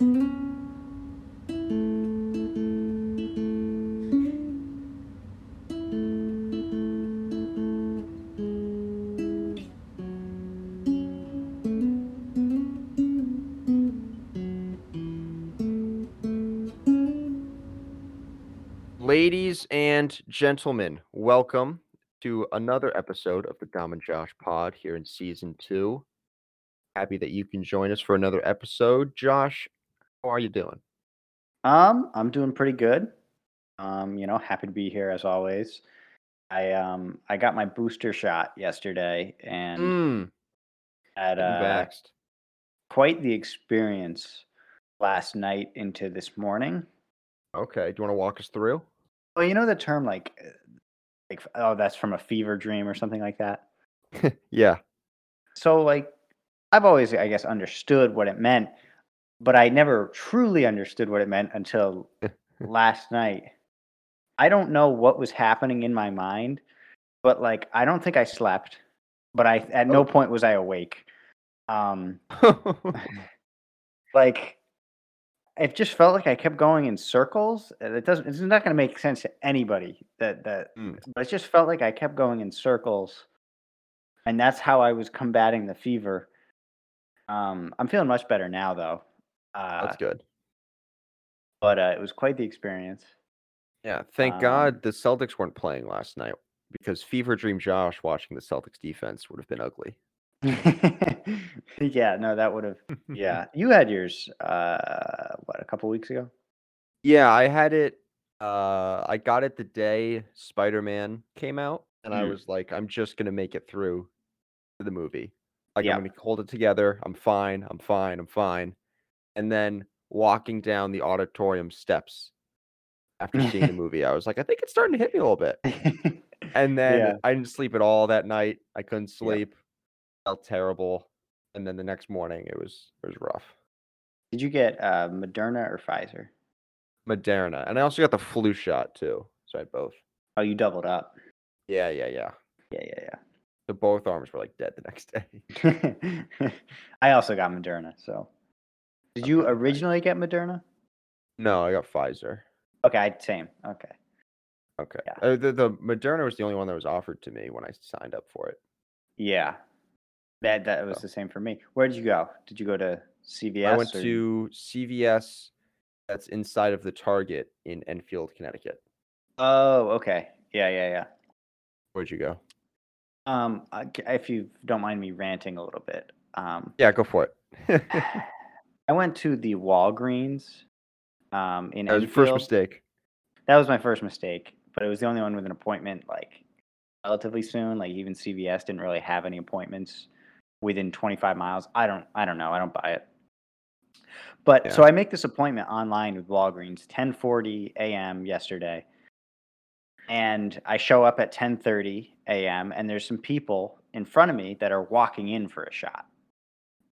Ladies and gentlemen, welcome to another episode of the Dom and Josh Pod here in season two. Happy that you can join us for another episode. Josh, how are you doing? Um, I'm doing pretty good. Um, you know, happy to be here as always. I um I got my booster shot yesterday and Mm, had uh quite the experience last night into this morning. Okay, do you want to walk us through? Well, you know the term like uh, like oh that's from a fever dream or something like that. Yeah. So like I've always I guess understood what it meant, but I never truly understood what it meant until last night. I don't know what was happening in my mind, but like I don't think I slept, but I at no Oh. point was I awake. Um like it just felt like I kept going in circles. It doesn't it's not going to make sense to anybody that that Mm. but it just felt like I kept going in circles. And that's how I was combating the fever. Um I'm feeling much better now though. Uh That's good. but uh, it was quite the experience. Yeah, thank Um, God the Celtics weren't playing last night because Fever Dream Josh watching the Celtics defense would have been ugly. yeah, no, that would have. Yeah, you had yours. Uh, what a couple weeks ago. Yeah, I had it. Uh, I got it the day Spider Man came out, and I Mm. was like, I'm just gonna make it through the movie. Like. I'm gonna hold it together. I'm fine. I'm fine. I'm fine. And then walking down the auditorium steps after seeing the movie, I was like, I think it's starting to hit me a little bit. And then Yeah. I didn't sleep at all that night. I couldn't sleep. Felt terrible. And then the next morning, it was it was rough. Did you get uh, Moderna or Pfizer? Moderna, and I also got the flu shot too. So I had both. Oh, you doubled up. Yeah, yeah, yeah. Yeah, yeah, yeah. So both arms were like dead the next day. I also got Moderna. So, did you originally get Moderna? No, I got Pfizer. Okay, same. Okay. Okay. Yeah. Uh, the the Moderna was the only one that was offered to me when I signed up for it. Yeah. That that was So the same for me. Where did you go? Did you go to CVS? I went or... to CVS that's inside of the Target in Enfield, Connecticut. Oh, okay. Yeah, yeah, yeah. Where'd you go? Um, if you don't mind me ranting a little bit, um, Yeah, go for it. I went to the Walgreens um, in that was your first mistake. That was my first mistake, but it was the only one with an appointment like relatively soon. Like even CVS didn't really have any appointments within 25 miles. I don't, I don't know. I don't buy it. But so I make this appointment online with Walgreens, 10:40 a.m. yesterday, and I show up at 10:30 a.m. and there's some people in front of me that are walking in for a shot.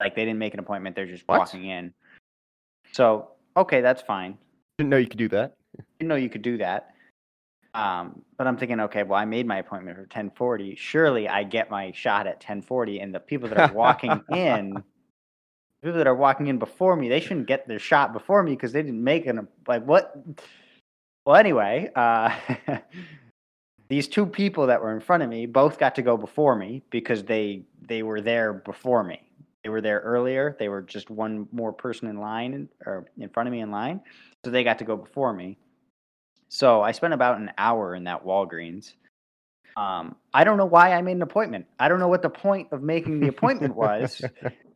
Like they didn't make an appointment; they're just What? walking in. So okay, that's fine. Didn't know you could do that. Didn't know you could do that. Um, but I'm thinking, okay, well, I made my appointment for 10:40. Surely I get my shot at 10:40, and the people that are walking in, people that are walking in before me, they shouldn't get their shot before me because they didn't make an like what. Well, anyway, uh, these two people that were in front of me both got to go before me because they they were there before me. They were there earlier. They were just one more person in line or in front of me in line, so they got to go before me. So I spent about an hour in that Walgreens. Um, I don't know why I made an appointment. I don't know what the point of making the appointment was.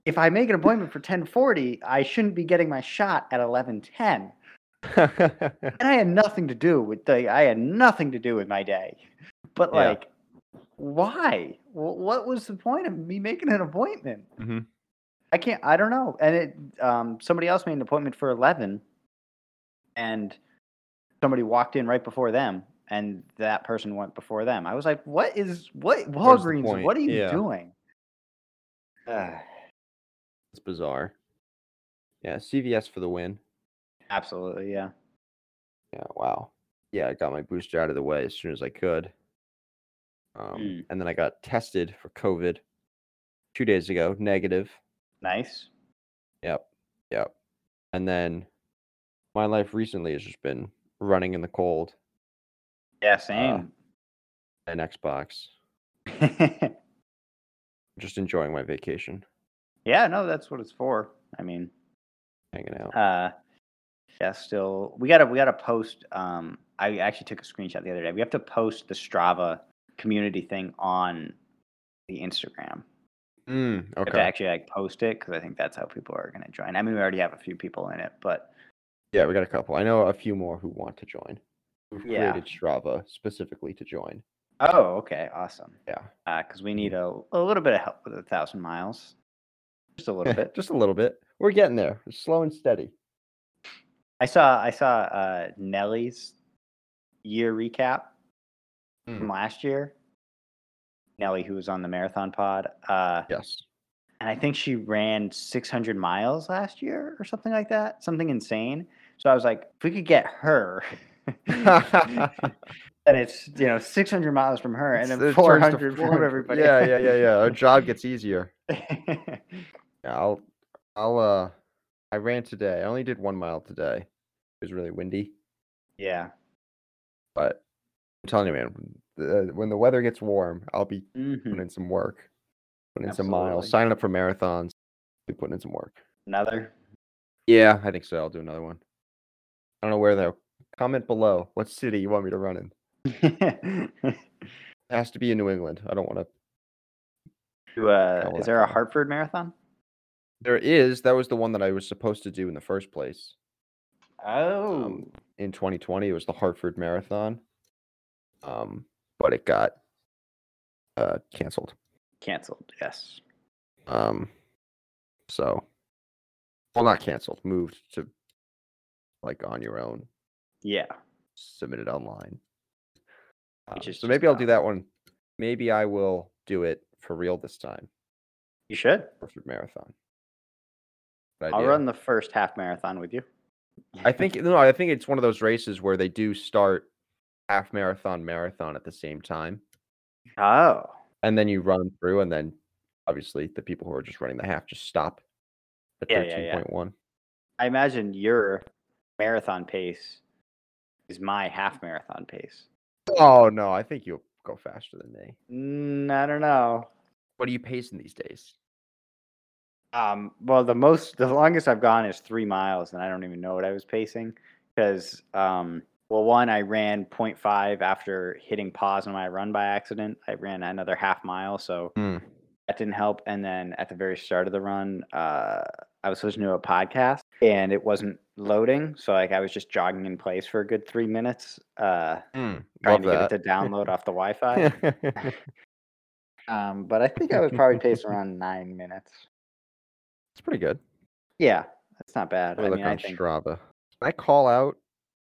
If I make an appointment for 10:40, I shouldn't be getting my shot at 11:10. And I had nothing to do with the I had nothing to do with my day. But Yeah. like why? Wh- What was the point of me making an appointment? Mhm. I can't I don't know. And it um somebody else made an appointment for 11 and somebody walked in right before them and that person went before them. I was like, "What is what Walgreens? What are you Yeah. doing?" Ugh, It's bizarre. Yeah, CVS for the win. absolutely, yeah. Yeah, wow. Yeah, I got my booster out of the way as soon as I could. Um, Mm. and then I got tested for COVID two days ago, negative. Nice. Yep, yep. And then my life recently has just been running in the cold Yeah, same. and Xbox. Just enjoying my vacation, yeah, no, that's what it's for. I mean, hanging out. uh, yeah, still, we gotta we gotta post. Um, I actually took a screenshot the other day. We have to post the Strava community thing on the Instagram. Mm, have to okay. actually like post it because I think that's how people are gonna join. I mean, we already have a few people in it, but Yeah, we got a couple. I know a few more who want to join. We've Yeah. created Strava specifically to join. oh, okay, awesome. Yeah. Because we need a a little bit of help with a thousand miles, just a little bit. Just a little bit. We're getting there. We're slow and steady. I saw I saw uh, Nellie's year recap Mm. from last year. Nellie, who was on the marathon pod, uh, Yes. and I think she ran 600 miles last year or something like that, something insane. So I was like, if we could get her, and it's you know 600 miles from her, and then it turns to 400 from everybody. Yeah, yeah, yeah, yeah. Our job gets easier. Yeah, I'll, I'll, uh, I ran today. I only did one mile today. It was really windy, yeah. but I'm telling you, man, the, when the weather gets warm, I'll be Mhm. putting in some work, putting in some miles, signing up for marathons, be putting in some work. Another. Yeah, I think so. I'll do another one. I don't know where though. Comment below what city you want me to run in. It has to be in New England. I don't want to. Uh, is there a. Hartford marathon? There is. That was the one that I was supposed to do in the first place. Oh, Um, in 2020, it was the Hartford Marathon. Um, but it got uh canceled. canceled. Yes. Um, so, well, not canceled. Moved to like on your own, Yeah. submitted online. Um, so maybe I'll do that one. Maybe I will do it for real this time. You should. Hartford Marathon. Good I'll idea. run the first half marathon with you. I think no, I think it's one of those races where they do start half marathon marathon at the same time, Oh. and then you run through, and then obviously the people who are just running the half just stop at Yeah, yeah, yeah. point. I imagine your marathon pace is my half marathon pace. Oh no, I think you'll go faster than me. Mm, I don't know. What are you pacing these days? Um, well, the most, the longest I've gone is three miles, and I don't even know what I was pacing because, um, well, one, I ran 0.5 after hitting pause on my run by accident. I ran another half mile, so Mm. that didn't help. And then at the very start of the run, uh, I was listening to a podcast and it wasn't loading, so like I was just jogging in place for a good three minutes, uh, Mm, trying to get it to download off the Wi-Fi. Um, but I think I was probably pacing around nine minutes. it's pretty good. Yeah, that's not bad. I look mean, I on think Strava. Can I call out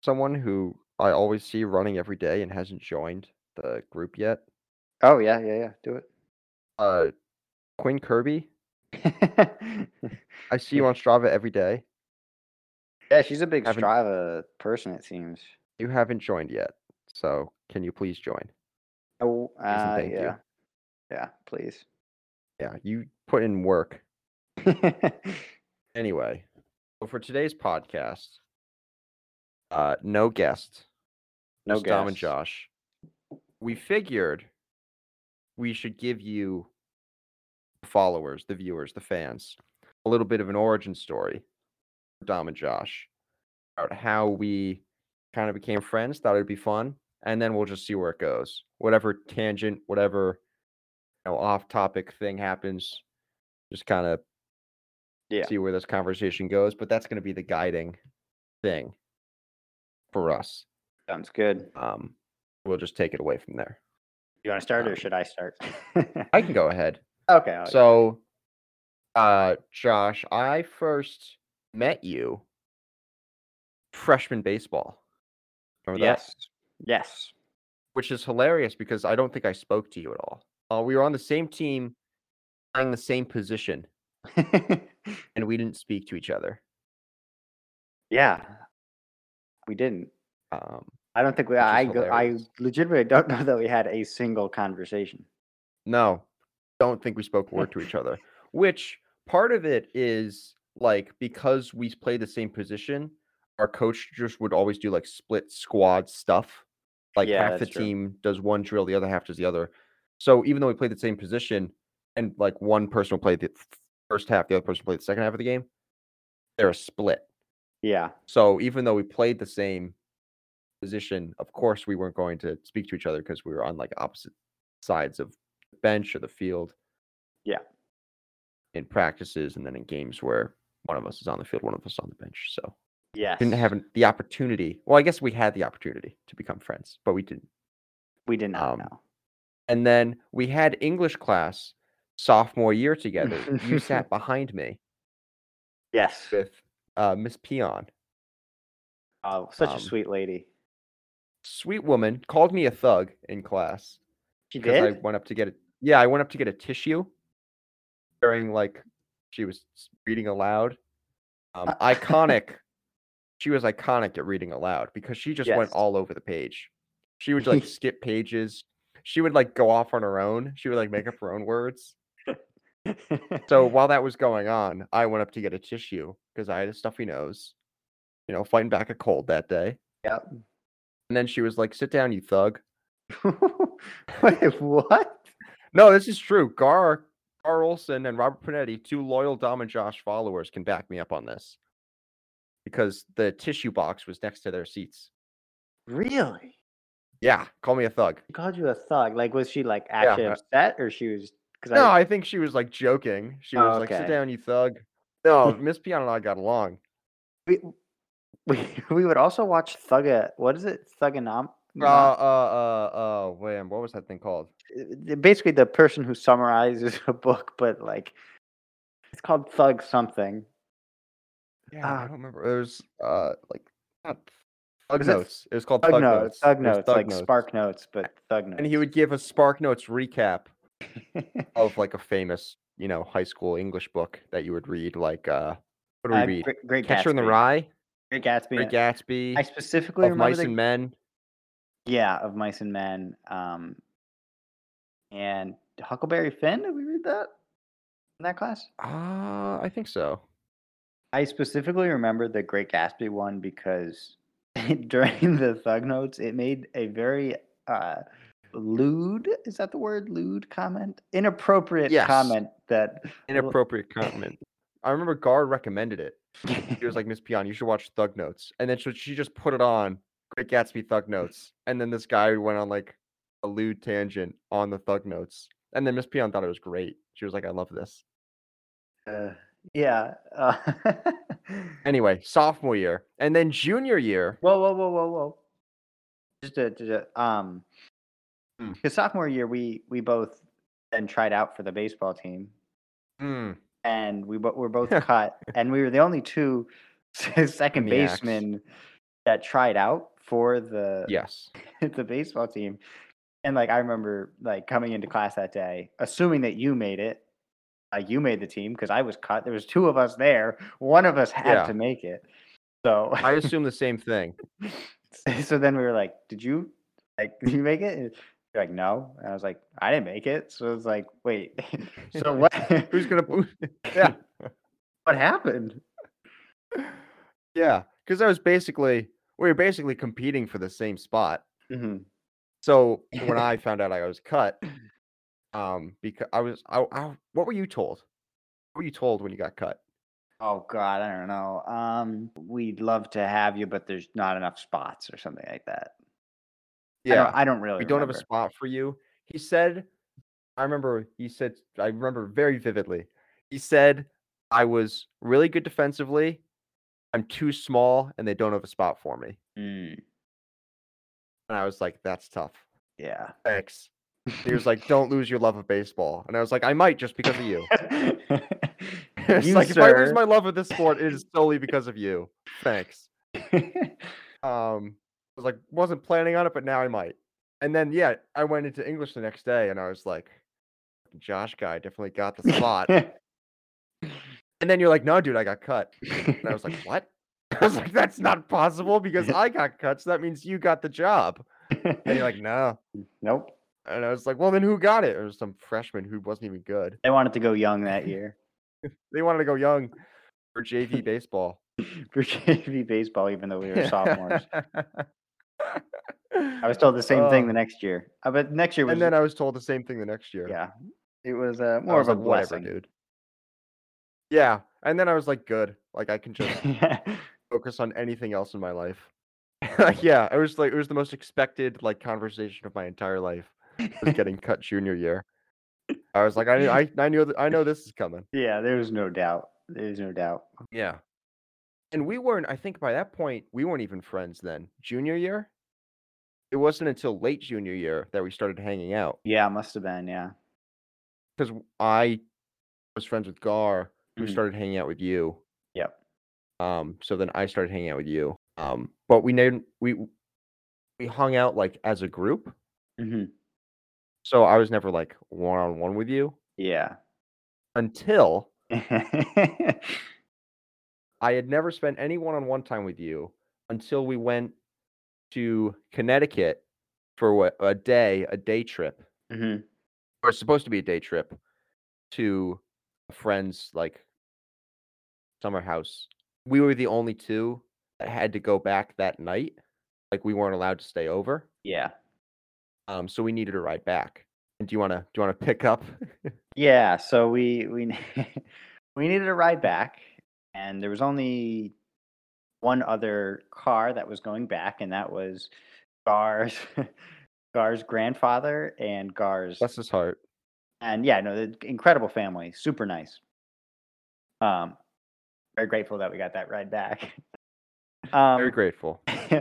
someone who I always see running every day and hasn't joined the group yet? Oh yeah, yeah, yeah. Do it. Uh, Quinn Kirby. I see you on Strava every day. yeah, she's a big Haven't- Strava person. It seems. You haven't joined yet, so can you please join? Oh, uh, thank you. yeah, yeah. Please. Yeah, you put in work. Anyway, so for today's podcast, uh, no guest, no just Dom and. Josh. We figured we should give you followers, the viewers, the fans, a little bit of an origin story for Dom and Josh about how we kind of became friends. Thought it'd be fun, and then we'll just see where it goes. Whatever tangent, whatever you know, off-topic thing happens, just kind of Yeah. see where this conversation goes. But that's going to be the guiding thing for us. Sounds good. Um, we'll just take it away from there. You want to start, or Um, should I start? I can go ahead. Okay. I'll- So, uh, Josh, I first met you freshman baseball. Remember that? yes. Yes. Which is hilarious because I don't think I spoke to you at all. Uh, we were on the same team, playing the same position, and we didn't speak to each other. yeah. We didn't. Um, I don't think we. I go, I legitimately don't know that we had a single conversation. no, don't think we spoke a word to each other. Which part of it is like because we play the same position, our coach just would always do like split squad stuff. Like Yeah, half the true. team does one drill, the other half does the other. So even though we played the same position, and like one person will play the first half, the other person will play the second half of the game, they're a split. Yeah. So even though we played the same position, of course we weren't going to speak to each other because we were on like opposite sides of the bench or the field. Yeah. In practices and then in games where one of us is on the field, one of us on the bench. So yeah, didn't have an- the opportunity. Well, I guess we had the opportunity to become friends, but we didn't. We did not um, know. And then we had English class sophomore year together. you sat behind me Yes. with uh, Miss Peon. Oh, such um, a sweet lady. Sweet woman called me a thug in class She because I went up to get it. Yeah, I went up to get a tissue during like she was reading aloud. Um, iconic. she was iconic at reading aloud because she just went all over the page. She would like skip pages. She would like go off on her own. She would like make up her own words. So while that was going on, I went up to get a tissue because I had a stuffy nose, you know, fighting back a cold that day. Yep. And then she was like, "Sit down, you thug." Wait, what? No, this is true. Gar Gar Olson and Robert Panetti, two loyal Dom and Josh followers, can back me up on this because the tissue box was next to their seats. Really? Yeah, call me a thug. She called you a thug. Like, was she like actually uh, upset, or she was? No, I, I think she was like joking. She Oh, was like, "Sit down, you thug." No, Miss Piano and I got along. we, we we would also watch Thugga. What is it? Thugganom. Uh, uh, uh, uh, wham, what was that thing called? Basically, the person who summarizes a book, but like, it's called Thug something. Yeah, I Ah. don't remember. There's uh, like not Thug Was it Notes. It was called Thug, Thug, notes. Notes. Thug notes, Thug like Notes. Spark Notes, but Thug Notes. and he would give a Spark Notes recap of like a famous, you know, high school English book that you would read. Like, uh, what do we Uh, read? Great, Great Catcher in the Rye, Great Gatsby. Great Gatsby, I specifically of remember Mice the, and Men. yeah of Mice and Men. Um, and Huckleberry Finn. Did we read that in that class? Uh, I think so. I specifically remember the Great Gatsby one because during the Thug Notes, it made a very uh, lewd. Is that the word? Lewd comment? Inappropriate Yes. comment that. Inappropriate comment. I remember Gar recommended it. He was like, Miss Pion, you should watch Thug Notes. And then she just put it on Great Gatsby Thug Notes. And then this guy went on like a lewd tangent on the Thug Notes. And then Miss Pion thought it was great. She was like, I love this. uh, yeah. Uh, Anyway, sophomore year. And then junior year. Whoa, whoa, whoa, whoa, whoa! Just to, to to, um, Because sophomore year we we both then tried out for the baseball team, Hmm. and we were both cut, and we were the only two second basemen that tried out for the Yes. the baseball team. And like I remember like coming into class that day, assuming that you made it. Uh, you made the team because I was cut. There was two of us there. One of us had Yeah. to make it. So I assume the same thing. so then we were like, "Did you like? Did you make it?" You're like, "No," and I was like, "I didn't make it." So it was like, "Wait, so what? Who's gonna Yeah. what happened?" Yeah. Because I was basically we were basically competing for the same spot. hmm So when I found out I was cut, um, because I was, I, I, what were you told? What were you told when you got cut? Oh God, I don't know. Um, we'd love to have you, but there's not enough spots or something like that. I don't, I don't really. we don't have a spot for you. He said, I remember. He said, I remember very vividly. He said, I was really good defensively. I'm too small, and they don't have a spot for me. Mm, And I was like, that's tough. yeah. Thanks. He was like, don't lose your love of baseball. And I was like, I might just because of you. it's You, like if I lose my love of this sport, it is solely because of you. Thanks. Um, was like, wasn't planning on it, but now I might. And then yeah, I went into English the next day, and I was like, Josh guy definitely got the spot. and then you're like, no, dude, I got cut. And I was like, what? I was like, that's not possible because I got cut, so that means you got the job. And you're like, no. nope. And I was like, well, then who got it? It was some freshman who wasn't even good. They wanted to go young that year. They wanted to go young. for JV baseball. for JV baseball, even though we were sophomores. I was told the same thing Oh. the next year. Uh, but next year was and then I was told the same thing the next year. yeah, it was uh, more was of a like, whatever, blessing. dude. Yeah, and then I was like, good. Like I can just focus on anything else in my life. like, yeah, it was like it was the most expected like conversation of my entire life. Was getting cut junior year. I was like, I knew, I, I knew, th- I know this is coming. yeah, there was no doubt. There's no doubt. Yeah, and we weren't. I think by that point we weren't even friends. Then junior year, it wasn't until late junior year that we started hanging out Yeah, must have been. Yeah. because I was friends with Gar, who Mhm. started hanging out with you. Yep. Um, so then I started hanging out with you. Um, but we named we we hung out like as a group. hmm So I was never like one on one with you Yeah. until I had never spent any one on one time with you until we went to Connecticut for what a day, a day trip, hmm or it's supposed to be a day trip to a friend's like summer house. We were the only two that had to go back that night. Like we weren't allowed to stay over. Yeah. Um, so we needed a ride back. And do you wanna do you wanna pick up? Yeah. So we we we needed a ride back, and there was only one other car that was going back, and that was Gar's Gar's grandfather and Gar's Bless his heart. and yeah, no, the incredible family, super nice. Um, very grateful that we got that ride back. Um, Very grateful.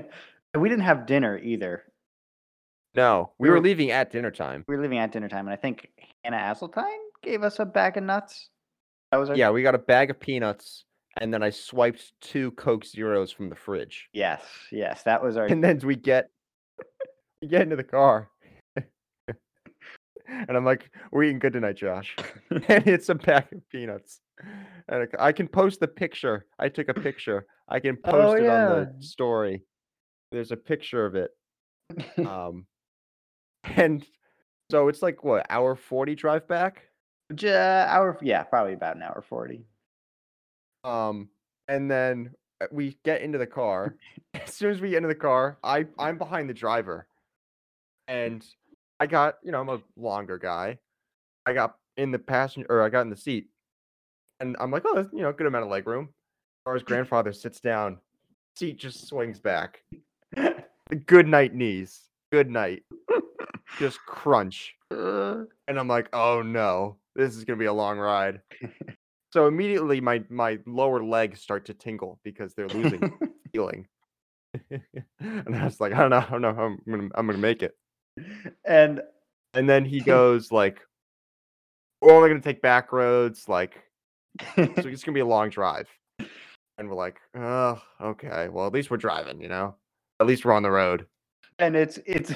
we didn't have dinner either. No, we We were were- leaving at dinner time. We were leaving at dinner time, and I think Hannah Asseltine gave us a bag of nuts. That was our Yeah, we got a bag of peanuts, and then I swiped two Coke Zeros from the fridge. Yes, yes, that was our. And then we get we get into the car. and I'm like, we're eating good tonight, Josh. and it's a pack of peanuts. And I can post the picture. I took a picture. I can post Oh, it on the story. There's a picture of it. Um and so it's like what, hour 40 drive back? J- hour, yeah, probably about an hour forty. Um, and then uh, we get into the car. As soon as we get into the car, I I'm behind the driver, and I got you know I'm a longer guy. I got in the passenger or I got in the seat, and I'm like, oh, that's, you know, good amount of leg room. Our grandfather sits down, seat just swings back. Good night knees. Good night. Just crunch. And I'm like, oh no, this is gonna be a long ride. So immediately my my lower legs start to tingle because they're losing feeling. and I was like, I don't know, I don't know, how I'm gonna I'm gonna make it. and And then he goes like, we're only gonna take back roads, like so it's gonna be a long drive. And we're like, oh, okay. Well, at least we're driving, you know. At least we're on the road. and it's it's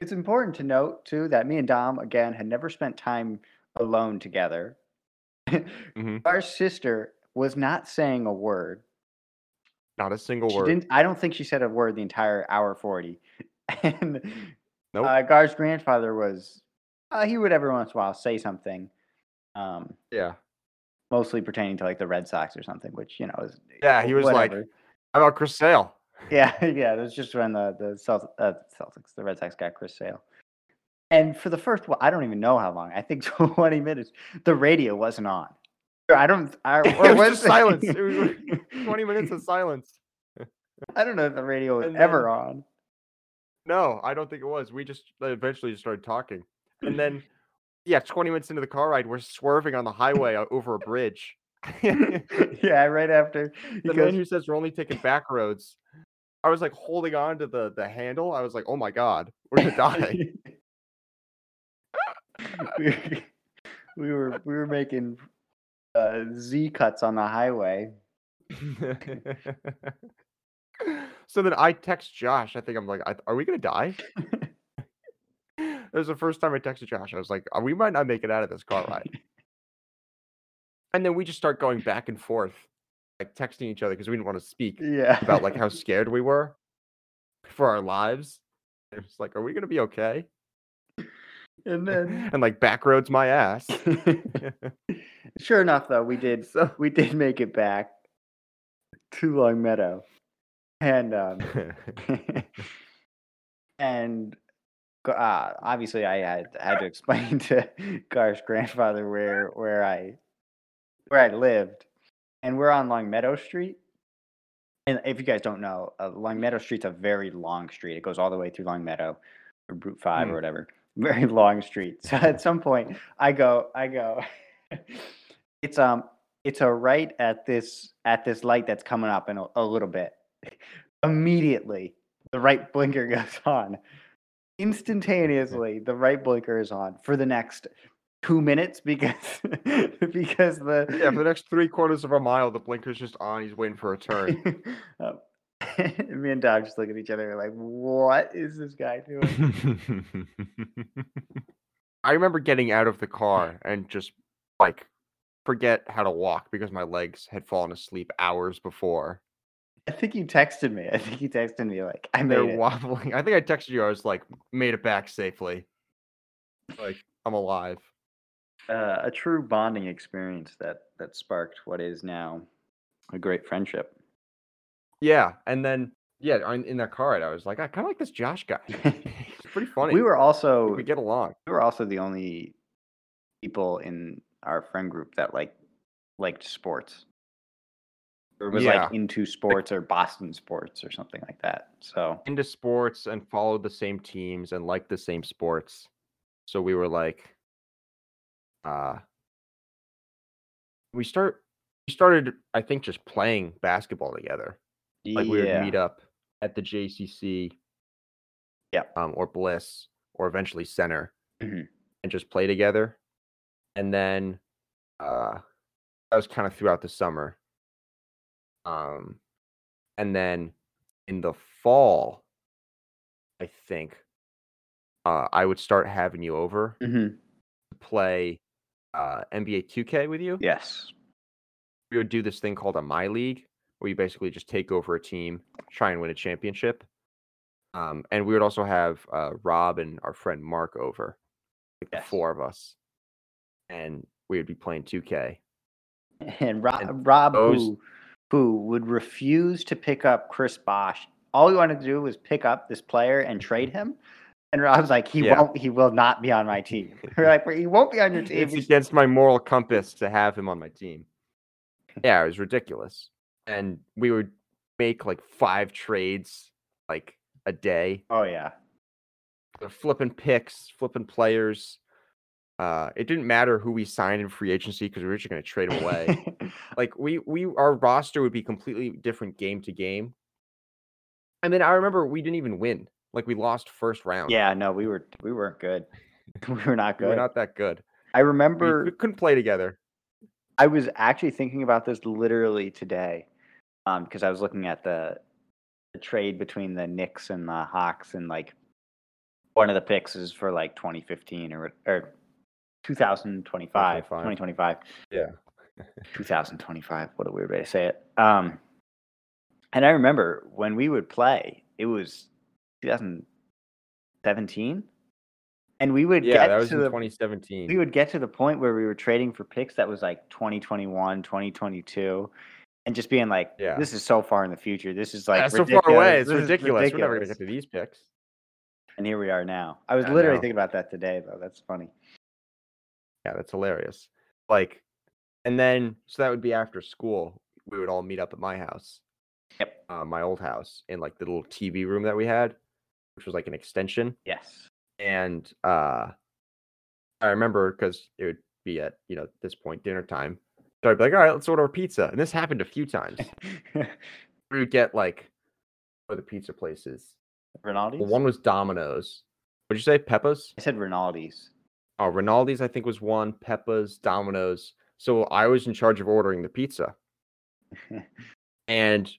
it's important to note too that me and Dom again had never spent time alone together. Mhm. Our sister was not saying a word. Not a single She word. didn't. I don't think she said a word the entire hour forty. And Nope. uh, Gar's grandfather was. Uh, he would every once in a while say something, um, Yeah. mostly pertaining to like the Red Sox or something, which you know is. Yeah, he was like. How about Chris Sale? Yeah, yeah. It was just when the the Celt- uh, Celtics, the Red Sox got Chris Sale. And for the first, well, I don't even know how long. I think twenty minutes. The radio wasn't on. I don't. I, It was just silence. It was 20 minutes of silence. I don't know if the radio was And ever on. No, I don't think it was. We just uh, eventually just started talking. And then, yeah, 20 minutes into the car ride, we're swerving on the highway over a bridge. yeah, right after. Because man who says we're only taking back roads, I was like holding on to the, the handle. I was like, oh my God, we're to die. we, we were we were making uh, Z cuts on the highway. so then I text Josh. I think I'm like, are we going to die? It was the first time I texted Josh. I was like, "Uh, we might not make it out of this car ride. And then we just start going back and forth, like texting each other because we didn't want to speak Yeah. about like how scared we were for our lives. It's like, are we gonna be okay? And then And like back roads my ass. Sure enough, though, we did So we did make it back to Long Meadow, and um, and uh, obviously I had had to explain to Gar's grandfather where where I where I lived, and we're on Longmeadow Street. And if you guys don't know, uh, Longmeadow Street's a very long street. It goes all the way through Longmeadow, or Route Five Hmm. or whatever. Very long street. So at some point, I go, I go. it's um, it's a right at this at this light that's coming up in a, a little bit. Immediately, the right blinker goes on. Instantaneously, the right blinker is on for the next two minutes because because the yeah, for the next three quarters of a mile, the blinker's just on. He's waiting for a turn. Um, me and Dom just look at each other like, what is this guy doing? I remember getting out of the car and just like forget how to walk because my legs had fallen asleep hours before. I think you texted me. I think you texted me like, I made They're it. wobbling. I think I texted you. I was like, made it back safely. Like I'm alive. Uh, a true bonding experience that that sparked what is now a great friendship. Yeah, and then yeah, in that car ride, I was like, I kind of like this Josh guy. He's pretty funny. we were also we get along. we were also the only people in our friend group that like liked sports. Or was Yeah. like into sports or Boston sports or something like that. So into sports and followed the same teams and liked the same sports. So we were like, uh, we start we started I think just playing basketball together. Like we would yeah. meet up at the JCC, Yep. um, or Bliss, or eventually Center, Mhm. and just play together. And then, uh, that was kind of throughout the summer. Um, and then in the fall, I think, uh, I would start having you over Mhm. to play uh, NBA 2K with you. Yes. We would do this thing called a My League, where you basically just take over a team, try and win a championship. Um, and we would also have uh, Rob and our friend Mark over, like the four of us, and we would be playing 2K. And Rob, And Rob those- who, who would refuse to pick up Chris Bosh. All he wanted to do was pick up this player and trade him. And Rob's like, he Yeah. won't. He will not be on my team. We're like, he won't be on your team. It's against my moral compass to have him on my team. Yeah, it was ridiculous. And we would make like five trades like a day. Oh yeah. They're flipping picks, flipping players. Uh, it didn't matter who we signed in free agency because we were just going to trade them away. like we we our roster would be completely different game to game. And then I remember we didn't even win. Like we lost first round. yeah. No, we were we weren't good. we were not good. we good. were not that good. I remember. we couldn't play together. I was actually thinking about this literally today, um, because I was looking at the, the trade between the Knicks and the Hawks, and like one of the picks is for like 2015 or or 2025, 2025. 2025. Yeah. 2025. What a weird way to say it. Um, and I remember when we would play, it was 2017, and we would Yeah, get that was to in the 2017. we would get to the point where we were trading for picks that was like 2021 2022 and just being like Yeah. this is so far in the future this is like yeah, so far away. It's is ridiculous. We're never gonna get to these picks. and here we are now i was I literally know. thinking about that today though that's funny Yeah, that's hilarious. Like, and then so that would be after school. We would all meet up at my house. Yep. Uh, my old house in like the little TV room that we had, which was like an extension. yes And uh, I remember because it would be at you know this point dinner time. So I'd be like, all right, let's order a pizza. And this happened a few times. we would get like, are the pizza places? rinaldi's Well, one was Domino's. What'd you say? Peppa's? i said rinaldi's Oh, Rinaldi's, I think, was one. Peppa's, Domino's. So I was in charge of ordering the pizza, and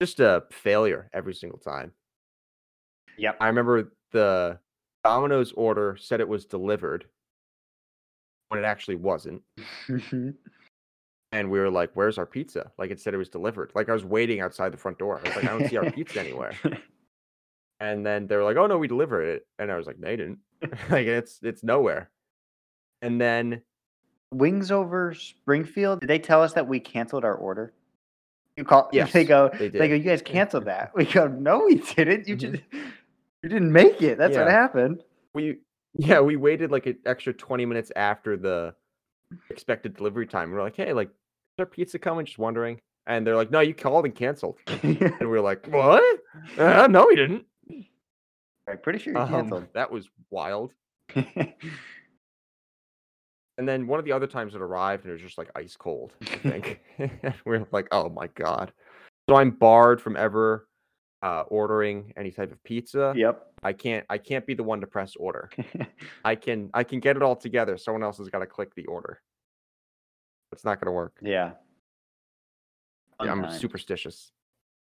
just a failure every single time. yep I remember the Domino's order said it was delivered when it actually wasn't. And we were like, where's our pizza? Like it said it was delivered. Like I was waiting outside the front door. I was like, I don't see our pizza anywhere. And then they were like, oh no, we delivered it. And I was like, they didn't. like it's it's nowhere. And then Wings over Springfield. Did they tell us that we canceled our order? You call. Yes, they go. they They go. You guys canceled that. We go. No, we didn't. You Mhm. just. You didn't make it. That's what happened. We yeah, we waited like an extra 20 minutes after the expected delivery time. We were like, hey, like, our pizza coming? Just wondering. And they're like, no, you called and canceled. And we are like, what? Uh, no, we didn't. I'm pretty sure you Um, canceled. that was wild. And then one of the other times it arrived and it was just like ice cold, I think. And we are like, oh my God. So I'm barred from ever uh, ordering any type of pizza. yep. I can't I can't be the one to press order. I can I can get it all together. Someone else has got to click the order. It's not gonna work. yeah. Yeah, I'm superstitious.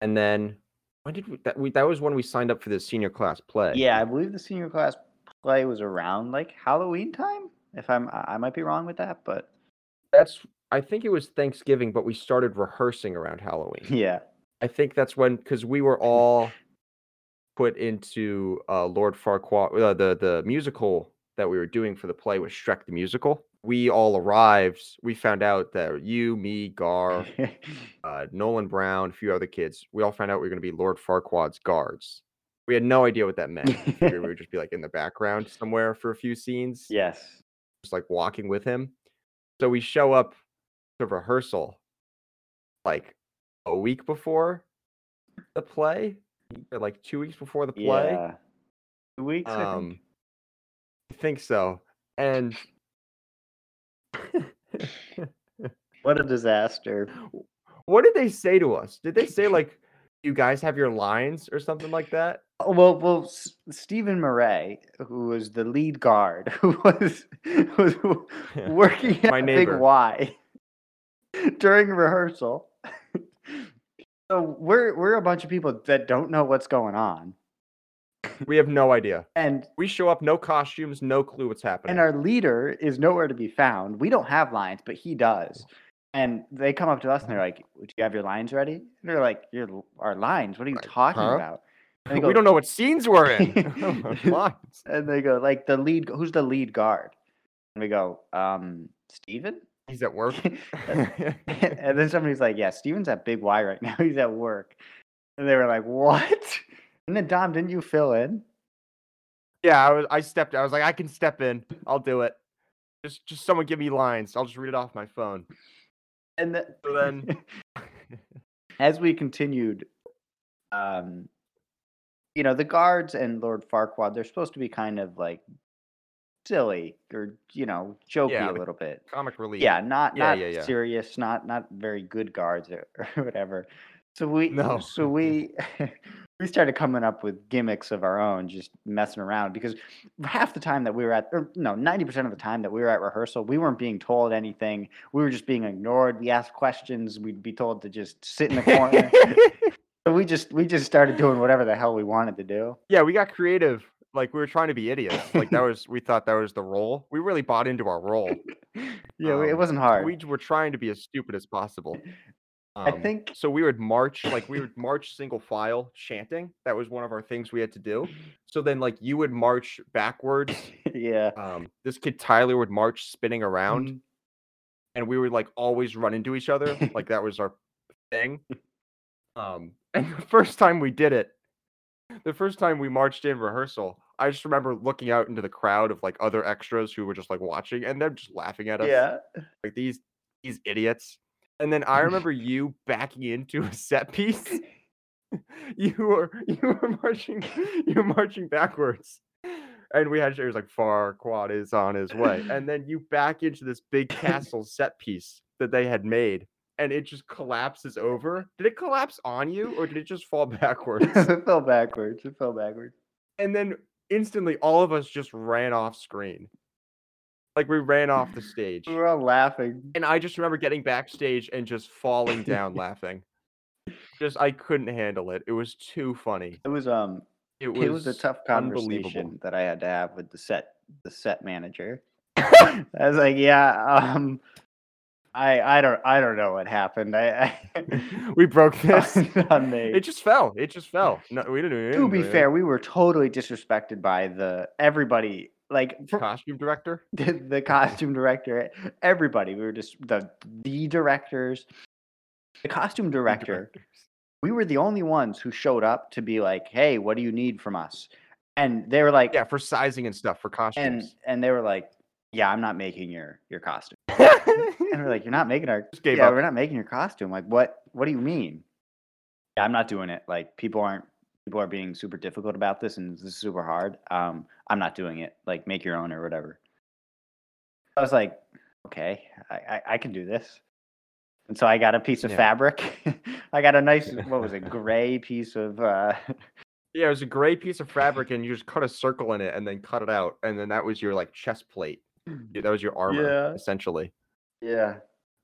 And then when did we that we that was when we signed up for the senior class play. Yeah, I believe the senior class play was around like Halloween time. If I'm, I I might be wrong with that, but That's I think it was Thanksgiving, but we started rehearsing around Halloween. yeah, I think that's when because we were all put into uh, Lord Farquaad, uh, the the musical that we were doing for the play was Shrek the musical. We all arrived. We found out that you, me, Gar, uh, Nolan Brown, a few other kids, we all found out we were going to be Lord Farquaad's guards. We had no idea what that meant. We would just be like in the background somewhere for a few scenes, yes, just like walking with him. So we show up to rehearsal like a week before the play, or like two weeks before the play. yeah, two weeks. I Um, think. I think so. And What a disaster! what did they say to us? Did they say like, "You guys have your lines" or something like that? Oh, Well, well, S- Stephen Murray, who was the lead guard, who was was working at My Big. Y during rehearsal. so we're we're a bunch of people that don't know what's going on, We have no idea. and We show up, no costumes, no clue what's happening. and our leader is nowhere to be found. We don't have lines, but he does. Oh. And they come up to us and they're like, "Do you have your lines ready?" And they're like, "Your our lines? What are you Like, talking huh? about?" They we don't know what scenes we're in. Lines. And they go, like the lead, who's the lead guard? And we go, um, Steven? He's at work. and then somebody's like, yeah, Steven's at Big Y right now. He's at work. And they were like, what? And then Dom, didn't you fill in? yeah, I was. I stepped. I was like, I can step in. I'll do it. Just, just someone give me lines. I'll just read it off my phone. And the, So then, as we continued, um, you know, the guards and Lord Farquaad, they're supposed to be kind of like silly or, you know, jokey Yeah, a little bit. comic relief. yeah not Yeah, not yeah, yeah. serious not not very good guards or, or whatever so we No. so we we started coming up with gimmicks of our own just messing around because half the time that we were at or no 90% of the time that we were at rehearsal we weren't being told anything we were just being ignored we asked questions we'd be told to just sit in the corner so we just we just started doing whatever the hell we wanted to do yeah, we got creative. Like we were trying to be idiots. Like that was. We thought that was the role. We really bought into our role. yeah we- it Um, wasn't hard We were trying to be as stupid as possible. I Um, think- so. We would march like we would march single file chanting. That was one of our things we had to do. So then, like you would march backwards. yeah Um, this kid Tyler would march spinning around, Mhm. and we would like always run into each other. Like that was our thing. Um, and the first time we did it, the first time we marched in rehearsal, I just remember looking out into the crowd of like other extras who were just like watching, and them just laughing at us yeah like these these idiots. And then I remember you backing into a set piece. you were you were marching you were marching backwards. And we had it was like Farquaad is on his way. And then you back into this big castle set piece that they had made. And it just collapses over. Did it collapse on you or did it just fall backwards? it fell backwards. It fell backwards. and then instantly all of us just ran off screen. Like we ran off the stage. We were all laughing. And I just remember getting backstage and just falling down laughing. Just I couldn't handle it. It was too funny. It was um It was, it was a tough conversation that I had to have with the set the set manager. I was like, yeah, um I I don't I don't know what happened. I, I we broke this. on me. It just fell. It just fell. No, we didn't. we to didn't be do it. fair, we were totally disrespected by the everybody like for, Costume director. the, the costume director, everybody. We were just the the directors, the costume director. Directors. We were the only ones who showed up to be like, "Hey, what do you need from us?" And they were like, Yeah, for sizing and stuff for costumes. and and they were like, "Yeah, I'm not making your your costume." And we're like, "You're not making our yeah, up. we're not making your costume. Like, what what do you mean?" Yeah, I'm not doing it. Like, people aren't people are being super difficult about this, and this is super hard. Um, I'm not doing it. Like, make your own or whatever. I was like, okay, I, I, I can do this. And so I got a piece of Yeah. fabric. I got a nice, what was it, gray piece of. Uh, Yeah, it was a gray piece of fabric, and you just cut a circle in it, and then cut it out, and then that was your like chest plate. That was your armor, Yeah. essentially. yeah.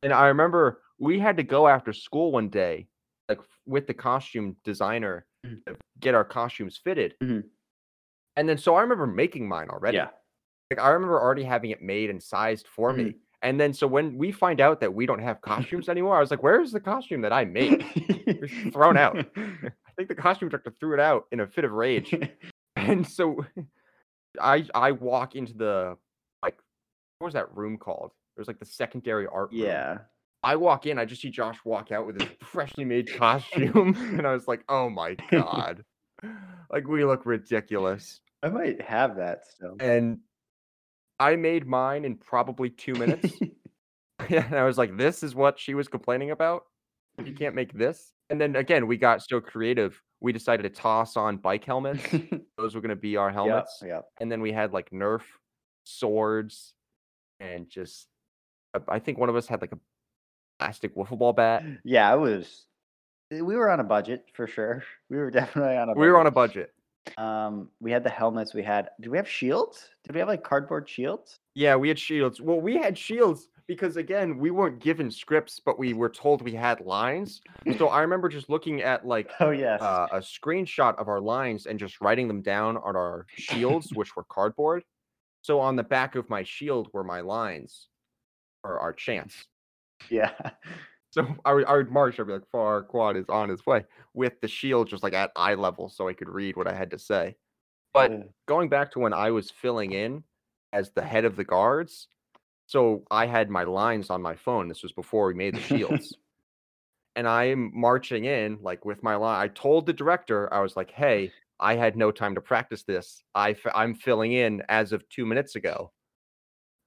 And I remember we had to go after school one day, like with the costume designer, To get our costumes fitted. Mhm. And then so I remember making mine already. Yeah. Like I remember already having it made and sized for Mm-hmm. me. And then so when we find out that we don't have costumes anymore, I was like, "Where's the costume that I made?" thrown out. I think the costume director threw it out in a fit of rage. And so I I walk into the like what was that room called? It was like the secondary art room. yeah. I walk in, I just see Josh walk out with his freshly made costume, and I was like, "Oh my god!" Like we look ridiculous. I might have that still. And I made mine in probably two minutes. and I was like, "This is what she was complaining about. You can't make this." And then again, we got so creative. We decided to toss on bike helmets. Those were going to be our helmets. Yeah. And then we had like Nerf swords, and just uh, I think one of us had like a plastic wiffle ball bat. Yeah, it was. We were on a budget for sure. We were definitely on a. Budget. We were on a budget. Um, we had the helmets. We had. Did we have shields? Did we have like cardboard shields? Yeah, we had shields. Well, we had shields because again, we weren't given scripts, but we were told we had lines. So I remember just looking at like Oh yes. uh, a screenshot of our lines and just writing them down on our shields, which were cardboard. So on the back of my shield were my lines or our chants. Yeah. So I would, I would march. I'd be like, "Farquaad is on his way," with the shield just like at eye level, so I could read what I had to say. But Uh, going back to when I was filling in as the head of the guards, so I had my lines on my phone. This was before we made the shields. and I'm marching in like with my line. I told the director, I was like, "Hey, I had no time to practice this. I f- I'm filling in as of two minutes ago."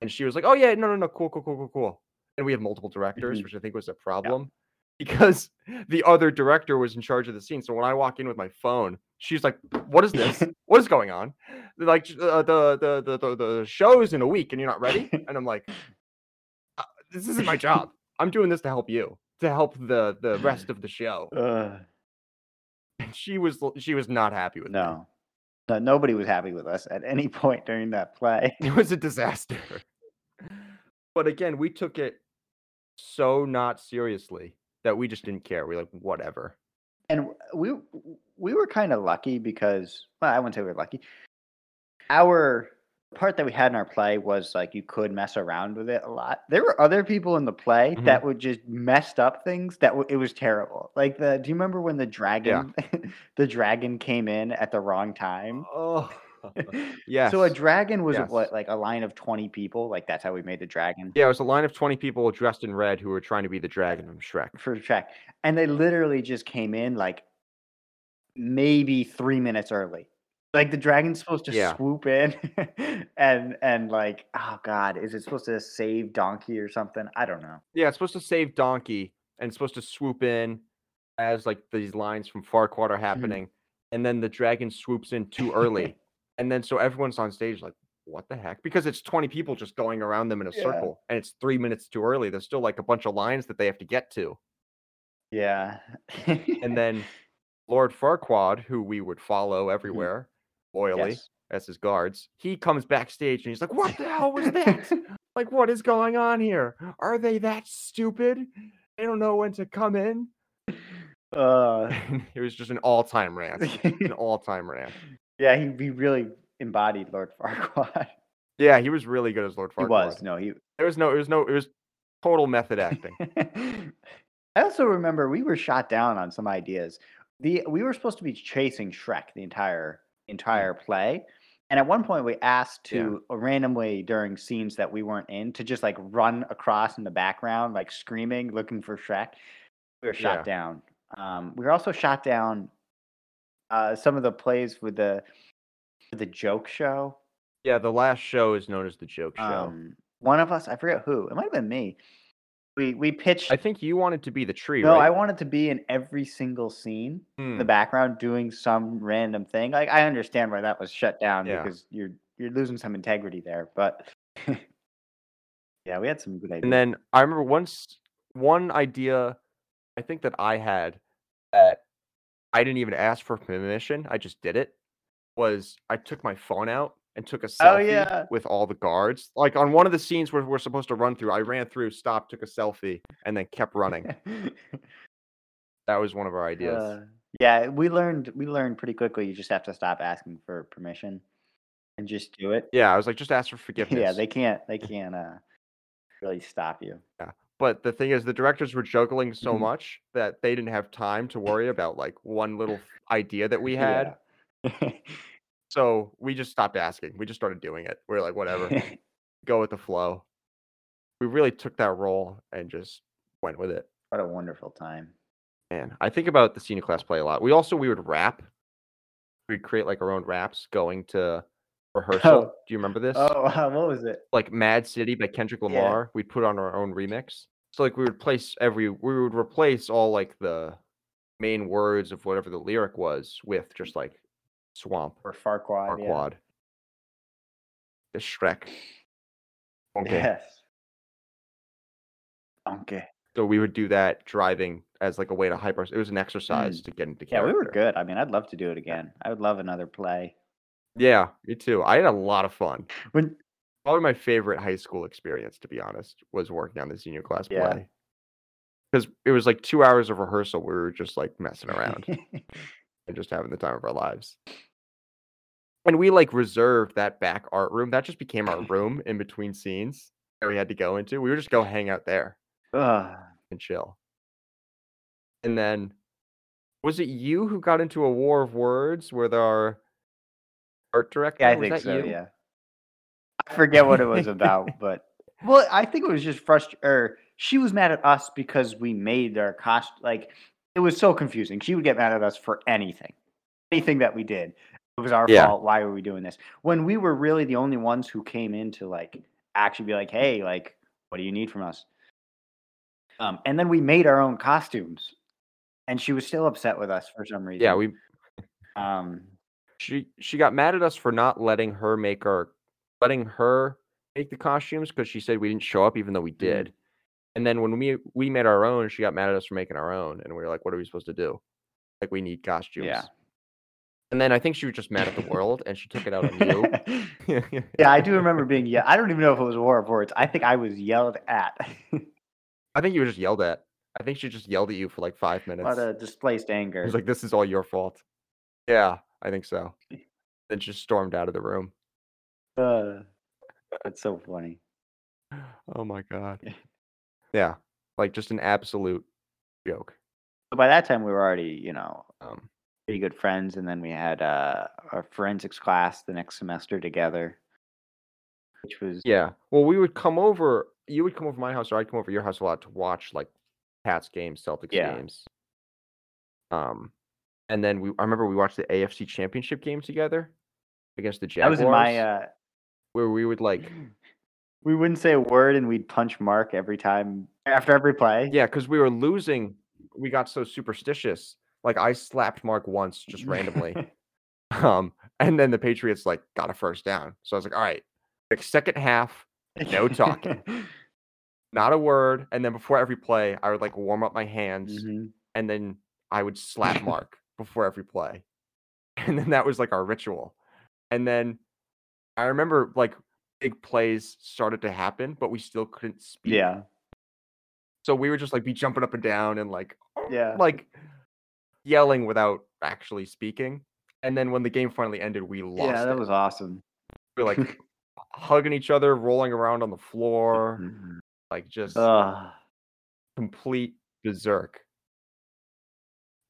And she was like, "Oh yeah, no, no, no, cool, cool, cool, cool, cool." And we have multiple directors, Mhm. which I think was a problem because the other director was in charge of the scene. So when I walk in with my phone, she's like, "What is this? what is going on? Like uh, the, the the the the show is in a week, and you're not ready." And I'm like, uh, "This isn't my job. I'm doing this to help you, to help the the rest of the show." uh, And she was she was not happy with me. no. No, nobody was happy with us at any point during that play. It was a disaster. But again, we took it so not seriously that we just didn't care. We like, whatever. And we we were kind of lucky because well, I wouldn't say we were lucky. Our part that we had in our play was like you could mess around with it a lot. There were other people in the play Mhm. that would just messed up things that w- it was terrible. Like the do you remember when the dragon the dragon came in at the wrong time? Oh, yes. So a dragon was Yes. what like a line of 20 people, like that's how we made the dragon. yeah, it was a line of 20 people dressed in red who were trying to be the dragon from Shrek. for track. And they literally just came in like maybe three minutes early. Like the dragon's supposed to Yeah. swoop in and and like, oh god, is it supposed to save Donkey or something? I don't know. Yeah, it's supposed to save Donkey and it's supposed to swoop in as like these lines from Farquaad are mm-hmm. happening. And then the dragon swoops in too early. And then so everyone's on stage like, what the heck? Because it's 20 people just going around them in a Yeah. circle and it's three minutes too early. There's still like a bunch of lines that they have to get to. Yeah. And then Lord Farquaad, who we would follow everywhere loyally Mm-hmm. Yes. as his guards, he comes backstage and he's like, What the hell was that? like, what is going on here? Are they that stupid? They don't know when to come in. Uh, it was just an all-time rant. An all-time rant. Yeah, he, he really embodied Lord Farquaad. Yeah, he was really good as Lord Farquaad. He was. No, he There was no, it was no, it was total method acting. I also remember we were shot down on some ideas. The we were supposed to be chasing Shrek the entire entire play, And at one point, we asked to uh, randomly during scenes that we weren't in to just like run across in the background, like screaming, looking for Shrek. We were shot Yeah. down. Um, we were also shot down. Uh, some of the plays with the the joke show. Yeah, the last show is known as the joke show. Um, one of us, I forget who. It might have been me. We we pitched. I think you wanted to be the tree, no, I wanted to be in every single scene in Hmm. the background doing some random thing. Like I understand why that was shut down Yeah. because you're you're losing some integrity there. But yeah, we had some good ideas. And then I remember once one idea I think that I had that I didn't even ask for permission, I just did it, was I took my phone out and took a selfie Oh, yeah. with all the guards. Like on one of the scenes where we're supposed to run through, I ran through, stopped, took a selfie, and then kept running. That was one of our ideas. Uh, yeah, we learned we learned pretty quickly. You just have to stop asking for permission and just do it. yeah, I was like, just ask for forgiveness. Yeah, they can't they can't uh really stop you. But the thing is, the directors were juggling so Mhm. much that they didn't have time to worry about like one little idea that we had. Yeah. So we just stopped asking. We just started doing it. We are like, whatever, go with the flow. We really took that role and just went with it. what a wonderful time. Man, I think about the senior class play a lot. We also we would rap. We'd create like our own raps going to rehearsal. Oh. Do you remember this? Oh, wow, what was it? Like Mad City by Kendrick Yeah. Lamar. We'd put on our own remix. So like we would place every we would replace all like the main words of whatever the lyric was with just like swamp Or Farquaad. or yeah. The Shrek. Okay. Yes. Okay. So we would do that driving as like a way to hype our. It was an exercise to get into Mm. Yeah, we were good. I mean, I'd love to do it again. I would love another play. Yeah, me too. I had a lot of fun. When Probably my favorite high school experience, to be honest, was working on the senior class Yeah. play. Because it was like two hours of rehearsal. We were just like messing around and just having the time of our lives. And we like reserved that back art room. That just became our room in between scenes that we had to go into. We would just go hang out there Ugh. and chill. And then was it you who got into a war of words with our art director? Yeah, I think so. you? Yeah. I forget what it was about, but well, I think it was just frustrating. Or she was mad at us because we made our cost like it was so confusing. She would get mad at us for anything, anything that we did. It was our Yeah. fault. Why were we doing this? When we were really the only ones who came in to like actually be like, hey, like, what do you need from us? Um, and then we made our own costumes, and she was still upset with us for some reason. Yeah, we Um, she she got mad at us for not letting her make our letting her make the costumes because she said we didn't show up even though we Mm-hmm. did. And then when we we made our own, she got mad at us for making our own, and we were like, "What are we supposed to do? Like, we need costumes." Yeah. And then I think she was just mad at the world, and she took it out on you. yeah, I do remember being yeah. I don't even know if it was a war of words. I think I was yelled at. I think you were just yelled at. I think she just yelled at you for like five minutes. a displaced It anger. was like, "This is all your fault." Yeah, I think so. Then just stormed out of the room. uh, that's so funny. Oh my god. Yeah, like just an absolute joke. So by that time, we were already, you know, Um, pretty good friends, and then we had uh, our forensics class the next semester together, which was yeah. Well, we would come over. You would come over my house, or I'd come over your house a lot to watch like Pats games, Celtics Yeah. games. Um, and then we. I remember we watched the AFC Championship game together against the that Jaguars. was in my. Uh, where we would like, we wouldn't say a word, and we'd punch Mark every time after every play. yeah, because we were losing. We got so superstitious. Like I slapped Mark once just randomly. Um, and then the Patriots like got a first down. So I was like, all right, like second half, no talking. not a word. And then before every play, I would like warm up my hands Mhm. and then I would slap Mark before every play. And then that was like our ritual. And then I remember like big plays started to happen, but we still couldn't speak. Yeah. So we would just like be jumping up and down and like Yeah. like yelling without actually speaking. And then when the game finally ended, we lost. Yeah, that it. was awesome. we were like hugging each other, rolling around on the floor, Mhm. like just Ugh. complete berserk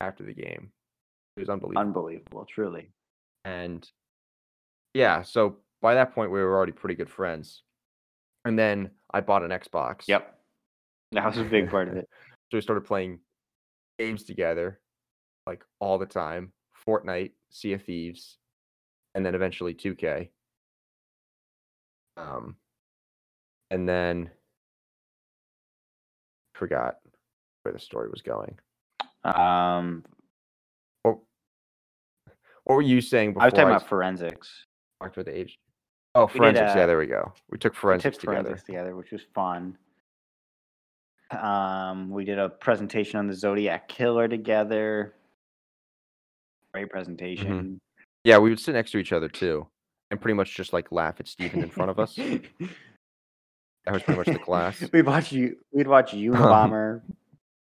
after the game. It was unbelievable. Unbelievable, truly. and Yeah, so by that point we were already pretty good friends. And then I bought an Xbox. Yep. That was a big part of it. So we started playing games together like all the time. Fortnite, Sea of Thieves, and then eventually 2K. Um and then forgot where the story was going. Um, what were you saying before I was talking about forensics. talked with age? Oh, We did, forensics. yeah, uh, there we go. We took We forensics took together. forensics together, which was fun. Um, we did a presentation on the Zodiac Killer together. Great presentation. Yeah, we would sit next to each other too, and pretty much just like laugh at Steven in front of us. That was pretty much the class. we'd watch you. We'd watch Unabomber.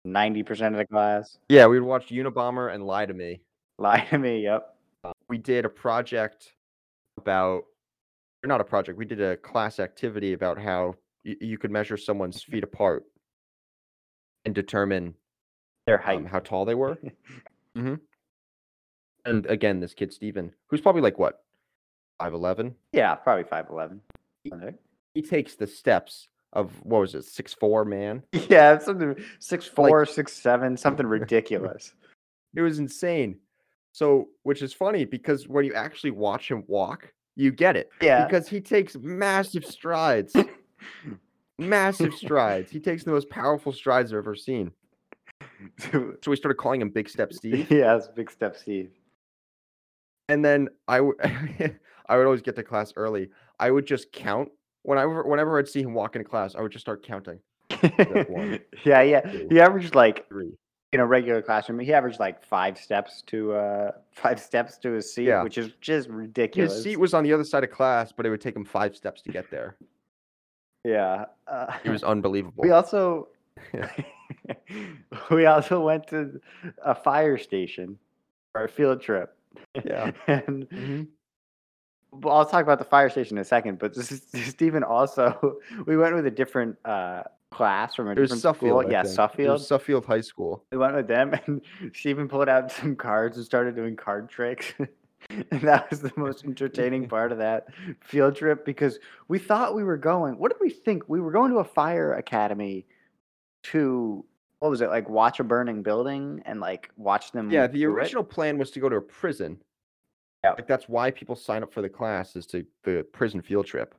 Ninety percent of the class. Yeah, we would watch Unabomber and Lie to Me. Lie to me. Yep. We did a project about, or not a project. We did a class activity about how y- you could measure someone's feet apart and determine Their height. um, how tall they were. hmm And again, this kid Steven, who's probably like what, five eleven. yeah, probably five eleven. He takes the steps of what was it, six four man. Yeah, something six four, six seven, something ridiculous. It was insane. So, which is funny because when you actually watch him walk, you get it Yeah. because he takes massive strides, massive strides. He takes the most powerful strides I've ever seen. So we started calling him Big Step Steve. yeah, it's big step, Steve. and then I would I would always get to class early. I would just count whenever whenever I'd see him walk into class. I would just start counting one, yeah, yeah. two. He averaged like three. In a regular classroom. He averaged like five steps to uh five steps to his seat, Yeah. which is just ridiculous. His seat was on the other side of class, but it would take him five steps to get there. yeah. Uh, It was unbelievable. we also we also went to a fire station for a field trip. Yeah. and Mhm. well, I'll talk about the fire station in a second. But this is, Stephen also, we went with a different uh, class from a It was different Suffield. school. I Yeah, think. It Suffield. was Suffield High School. we went with them, and Stephen pulled out some cards and started doing card tricks. and that was the most entertaining part of that field trip because we thought we were going. What did we think? We were going to a fire academy to what was it like? Watch a burning building and like watch them. Yeah, the do it? original plan was to go to a prison. Yeah. Like that's why people sign up for the class is to the prison field trip.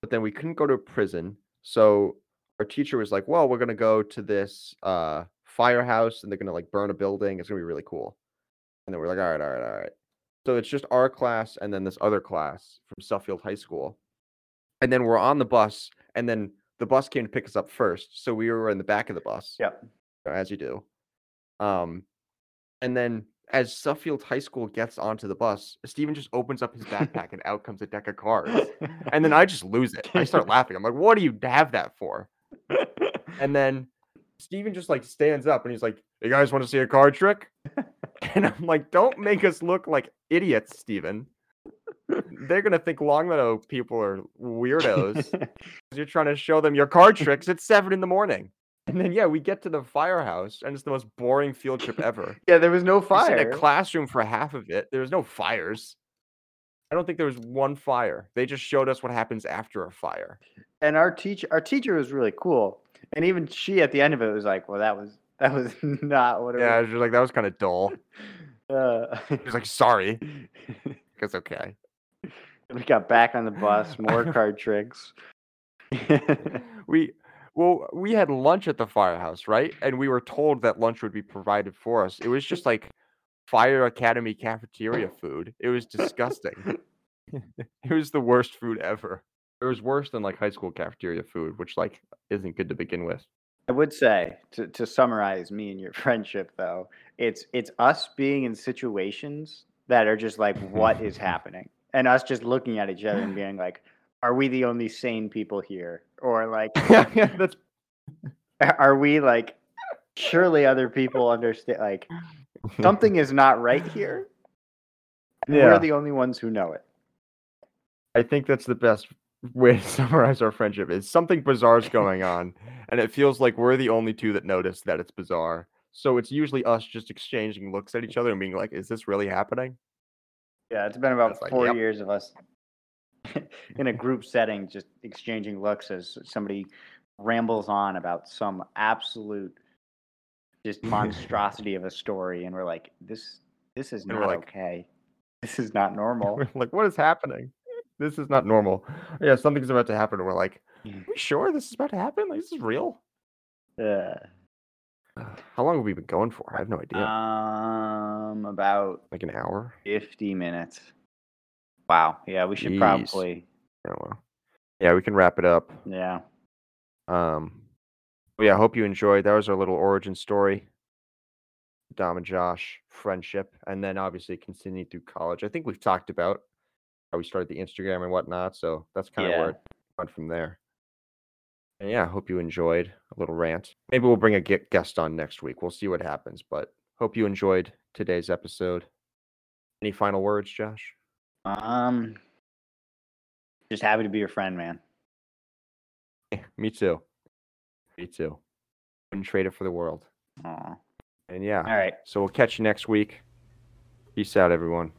But then we couldn't go to a prison, so our teacher was like, "Well, we're gonna go to this uh, firehouse, and they're gonna like burn a building. It's gonna be really cool." And then we're like, "All right, all right, all right." So it's just our class and then this other class from Suffield High School, and then we're on the bus, and then the bus came to pick us up first, so we were in the back of the bus Yep. as you do. Um, and then as Suffield High School gets onto the bus, Steven just opens up his backpack and out comes a deck of cards. And then I just lose it. I start laughing. I'm like, what do you have that for? And then Steven just like stands up and he's like, You guys want to see a card trick? And I'm like, Don't make us look like idiots, Steven. They're gonna think Longmeadow people are weirdos. You're trying to show them your card tricks at seven in the morning. And then yeah, we get to the firehouse and it's the most boring field trip ever. yeah, there was no sit in fire. a classroom for half of it. There was no fires. I don't think there was one fire. They just showed us what happens after a fire. and our teacher our teacher was really cool and even she at the end of it was like well that was that was not what it Yeah, was just like that was kind of dull. was uh, He was like, sorry. It's okay. we got back on the bus more card tricks We well, we had lunch at the firehouse, right? And we were told that lunch would be provided for us. It was just like Fire Academy cafeteria food. It was disgusting. it was the worst food ever. It was worse than like high school cafeteria food, which like isn't good to begin with. i would say to, to summarize me and your friendship though it's it's us being in situations that are just like what is happening and us just looking at each other and being like are we the only sane people here or like that's are we like surely other people understand like something is not right here Yeah. we're the only ones who know it I think that's the best way to summarize our friendship is something bizarre is going on and it feels like we're the only two that notice that it's bizarre. So it's usually us just exchanging looks at each other and being like, is this really happening? Yeah, it's been about It's like, four yep. years of us in a group setting, just exchanging looks as somebody rambles on about some absolute just monstrosity of a story, and we're like, this this is And we're not like- okay. This is not normal. We're like, what is happening? This is not normal. Yeah, something's about to happen. And we're like, are we sure this is about to happen? Like, this is real? Uh, How long have we been going for? I have no idea. um, about like an hour? fifty minutes. Wow. Yeah, we should Jeez. probably. Yeah, well. Yeah, we can wrap it up. Yeah. Um, yeah, I hope you enjoyed. That was our little origin story. Dom and Josh friendship, and then obviously continued through college. I think we've talked about how we started the Instagram and whatnot, so that's kind of where it went from there. And yeah, I hope you enjoyed a little rant. Maybe we'll bring a guest on next week. We'll see what happens, but hope you enjoyed today's episode. Any final words, Josh? Um. Just happy to be your friend, man. Me too. Me too. Wouldn't trade it for the world. Aw. And yeah, All right. so we'll catch you next week. Peace out, everyone.